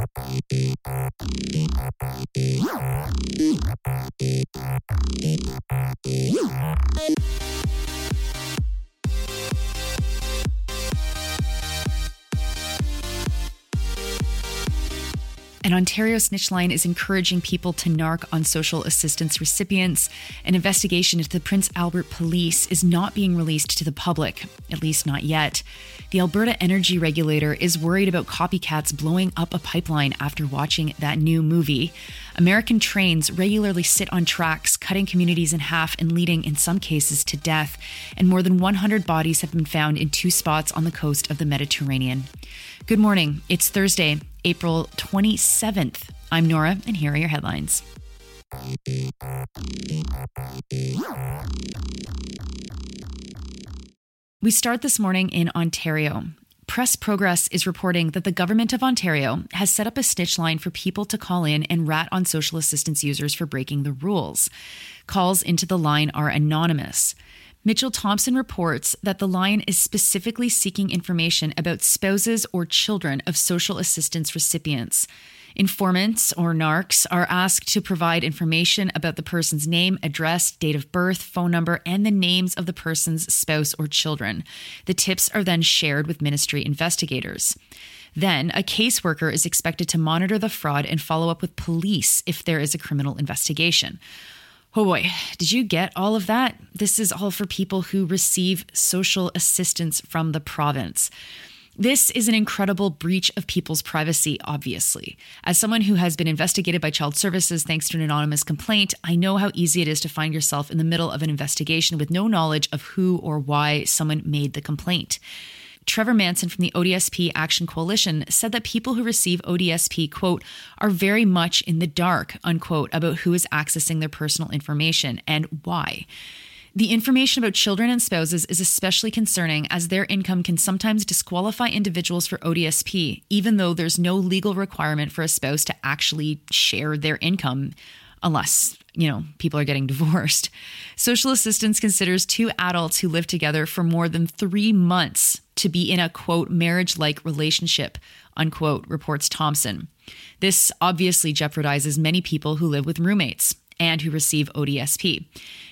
Thank you. An Ontario snitch line is encouraging people to narc on social assistance recipients. An investigation into the Prince Albert Police is not being released to the public, at least not yet. The Alberta Energy Regulator is worried about copycats blowing up a pipeline after watching that new movie. American trains regularly sit on tracks, cutting communities in half and leading, in some cases, to death. And more than 100 bodies have been found in two spots on the coast of the Mediterranean. Good morning. It's Thursday, April 27th. I'm Nora, and here are your headlines. We start this morning in Ontario. Press Progress is reporting that the government of Ontario has set up a snitch line for people to call in and rat on social assistance users for breaking the rules. Calls into the line are anonymous. Mitchell Thompson reports that the line is specifically seeking information about spouses or children of social assistance recipients. Informants or narcs are asked to provide information about the person's name, address, date of birth, phone number, and the names of the person's spouse or children. The tips are then shared with ministry investigators. Then, a caseworker is expected to monitor the fraud and follow up with police if there is a criminal investigation. Oh boy, did you get all of that? This is all for people who receive social assistance from the province. This is an incredible breach of people's privacy, obviously. As someone who has been investigated by Child Services thanks to an anonymous complaint, I know how easy it is to find yourself in the middle of an investigation with no knowledge of who or why someone made the complaint. Trevor Manson from the ODSP Action Coalition said that people who receive ODSP, quote, are very much in the dark, unquote, about who is accessing their personal information and why. The information about children and spouses is especially concerning as their income can sometimes disqualify individuals for ODSP, even though there's no legal requirement for a spouse to actually share their income unless, you know, people are getting divorced. Social assistance considers two adults who live together for more than three months to be in a quote marriage like relationship, unquote, reports Thompson. This obviously jeopardizes many people who live with roommates and who receive ODSP.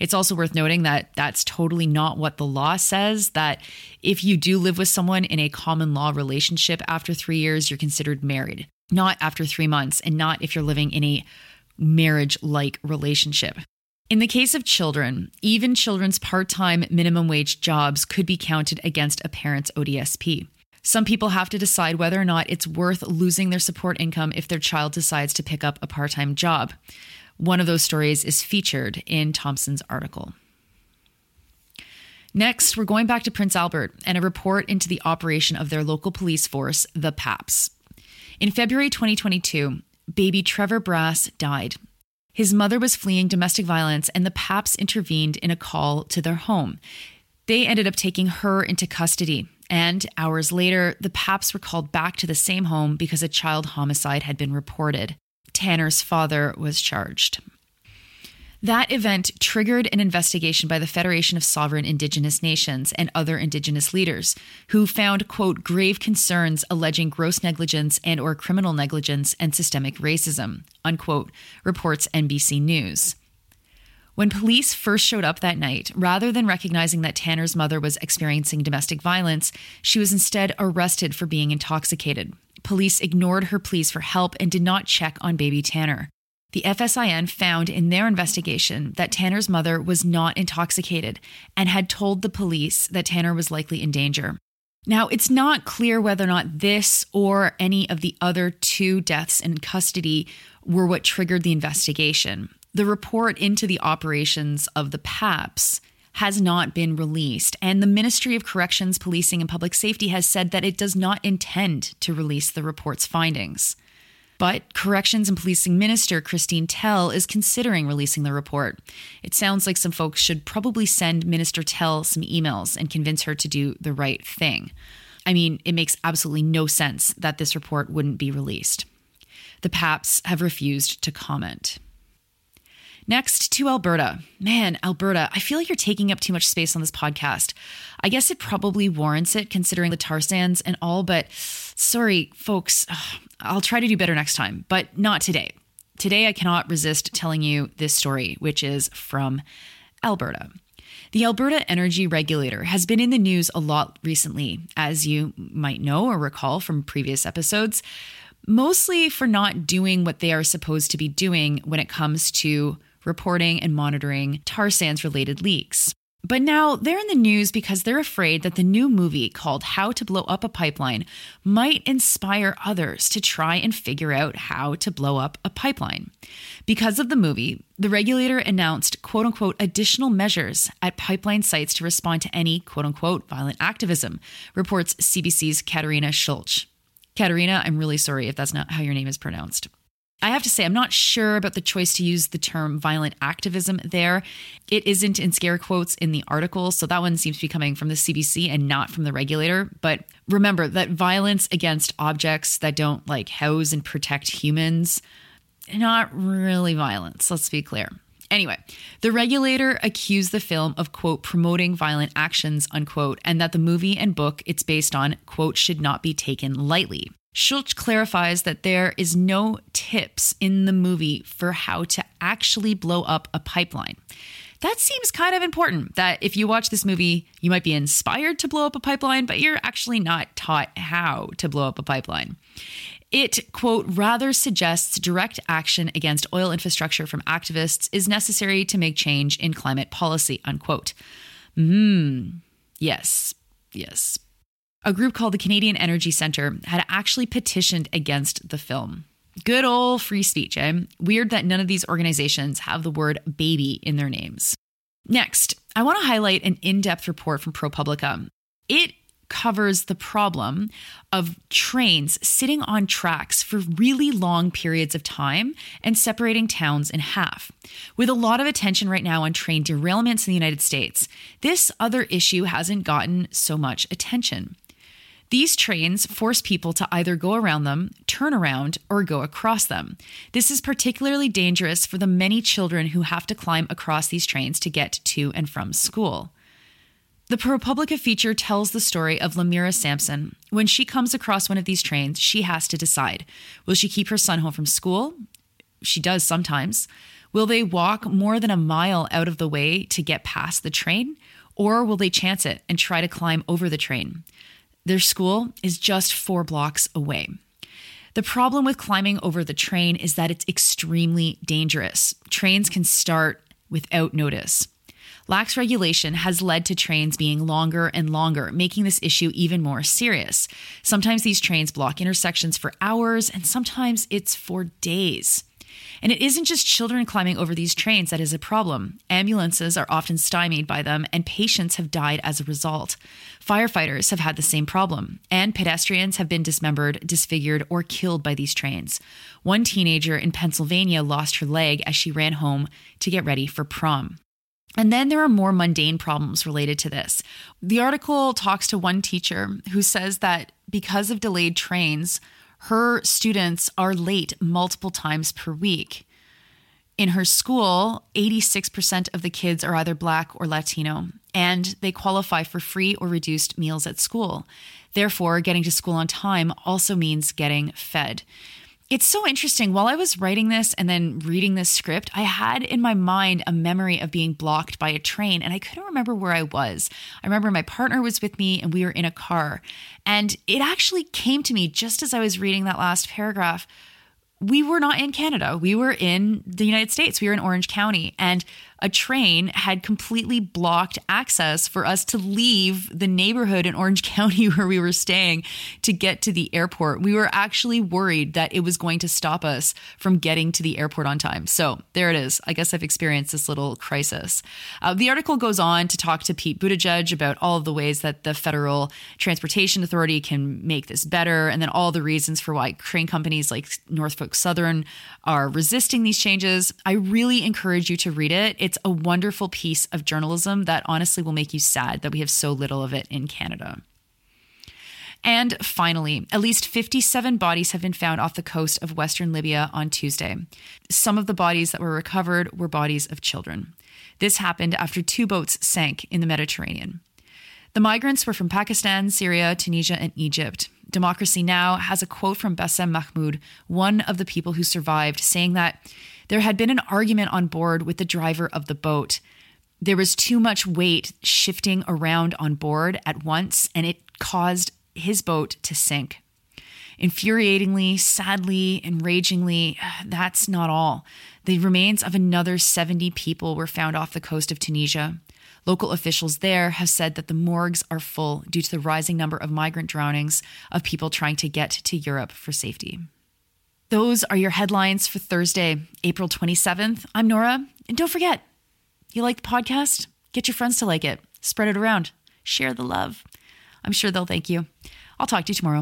It's also worth noting that that's totally not what the law says, that if you do live with someone in a common law relationship after three years, you're considered married, not after three months, and not if you're living in a marriage like relationship. In the case of children, even children's part time minimum wage jobs could be counted against a parent's ODSP. Some people have to decide whether or not it's worth losing their support income if their child decides to pick up a part time job. One of those stories is featured in Thompson's article. Next, we're going back to Prince Albert and a report into the operation of their local police force, the PAPS. In February 2022, baby Trevor Brass died. His mother was fleeing domestic violence, and the Paps intervened in a call to their home. They ended up taking her into custody. And hours later, the Paps were called back to the same home because a child homicide had been reported. Tanner's father was charged. That event triggered an investigation by the Federation of Sovereign Indigenous Nations and other indigenous leaders who found quote grave concerns alleging gross negligence and or criminal negligence and systemic racism unquote reports NBC News. When police first showed up that night, rather than recognizing that Tanner's mother was experiencing domestic violence, she was instead arrested for being intoxicated. Police ignored her pleas for help and did not check on baby Tanner. The FSIN found in their investigation that Tanner's mother was not intoxicated and had told the police that Tanner was likely in danger. Now, it's not clear whether or not this or any of the other two deaths in custody were what triggered the investigation. The report into the operations of the PAPS has not been released, and the Ministry of Corrections, Policing, and Public Safety has said that it does not intend to release the report's findings. But Corrections and Policing Minister Christine Tell is considering releasing the report. It sounds like some folks should probably send Minister Tell some emails and convince her to do the right thing. I mean, it makes absolutely no sense that this report wouldn't be released. The PAPs have refused to comment. Next to Alberta. Man, Alberta, I feel like you're taking up too much space on this podcast. I guess it probably warrants it considering the tar sands and all, but sorry, folks, I'll try to do better next time, but not today. Today, I cannot resist telling you this story, which is from Alberta. The Alberta Energy Regulator has been in the news a lot recently, as you might know or recall from previous episodes, mostly for not doing what they are supposed to be doing when it comes to reporting and monitoring tar sands related leaks. But now they're in the news because they're afraid that the new movie called How to Blow Up a Pipeline might inspire others to try and figure out how to blow up a pipeline. Because of the movie, the regulator announced quote unquote additional measures at pipeline sites to respond to any quote unquote violent activism, reports CBC's Katerina Schulz. Katerina, I'm really sorry if that's not how your name is pronounced. I have to say, I'm not sure about the choice to use the term violent activism there. It isn't in scare quotes in the article, so that one seems to be coming from the CBC and not from the regulator. But remember that violence against objects that don't like house and protect humans, not really violence, let's be clear. Anyway, the regulator accused the film of, quote, promoting violent actions, unquote, and that the movie and book it's based on, quote, should not be taken lightly. Schulz clarifies that there is no tips in the movie for how to actually blow up a pipeline. That seems kind of important that if you watch this movie, you might be inspired to blow up a pipeline, but you're actually not taught how to blow up a pipeline. It, quote, rather suggests direct action against oil infrastructure from activists is necessary to make change in climate policy, unquote. Hmm. Yes. Yes. A group called the Canadian Energy Centre had actually petitioned against the film. Good old free speech, eh? Weird that none of these organizations have the word baby in their names. Next, I want to highlight an in depth report from ProPublica. It covers the problem of trains sitting on tracks for really long periods of time and separating towns in half. With a lot of attention right now on train derailments in the United States, this other issue hasn't gotten so much attention. These trains force people to either go around them, turn around, or go across them. This is particularly dangerous for the many children who have to climb across these trains to get to and from school. The ProPublica feature tells the story of Lamira Sampson. When she comes across one of these trains, she has to decide will she keep her son home from school? She does sometimes. Will they walk more than a mile out of the way to get past the train? Or will they chance it and try to climb over the train? Their school is just four blocks away. The problem with climbing over the train is that it's extremely dangerous. Trains can start without notice. Lax regulation has led to trains being longer and longer, making this issue even more serious. Sometimes these trains block intersections for hours, and sometimes it's for days. And it isn't just children climbing over these trains that is a problem. Ambulances are often stymied by them, and patients have died as a result. Firefighters have had the same problem, and pedestrians have been dismembered, disfigured, or killed by these trains. One teenager in Pennsylvania lost her leg as she ran home to get ready for prom. And then there are more mundane problems related to this. The article talks to one teacher who says that because of delayed trains, her students are late multiple times per week. In her school, 86% of the kids are either Black or Latino, and they qualify for free or reduced meals at school. Therefore, getting to school on time also means getting fed. It's so interesting. While I was writing this and then reading this script, I had in my mind a memory of being blocked by a train and I couldn't remember where I was. I remember my partner was with me and we were in a car. And it actually came to me just as I was reading that last paragraph we were not in Canada. We were in the United States. We were in Orange County. And a train had completely blocked access for us to leave the neighborhood in Orange County where we were staying to get to the airport. We were actually worried that it was going to stop us from getting to the airport on time. So there it is. I guess I've experienced this little crisis. Uh, the article goes on to talk to Pete Buttigieg about all of the ways that the Federal Transportation Authority can make this better, and then all the reasons for why train companies like Norfolk Southern are resisting these changes. I really encourage you to read it. It's a wonderful piece of journalism that honestly will make you sad that we have so little of it in Canada. And finally, at least 57 bodies have been found off the coast of western Libya on Tuesday. Some of the bodies that were recovered were bodies of children. This happened after two boats sank in the Mediterranean. The migrants were from Pakistan, Syria, Tunisia, and Egypt. Democracy Now! has a quote from Bassem Mahmoud, one of the people who survived, saying that there had been an argument on board with the driver of the boat. There was too much weight shifting around on board at once, and it caused his boat to sink. Infuriatingly, sadly, enragingly, that's not all. The remains of another 70 people were found off the coast of Tunisia. Local officials there have said that the morgues are full due to the rising number of migrant drownings of people trying to get to Europe for safety. Those are your headlines for Thursday, April 27th. I'm Nora, and don't forget, you like the podcast? Get your friends to like it. Spread it around. Share the love. I'm sure they'll thank you. I'll talk to you tomorrow.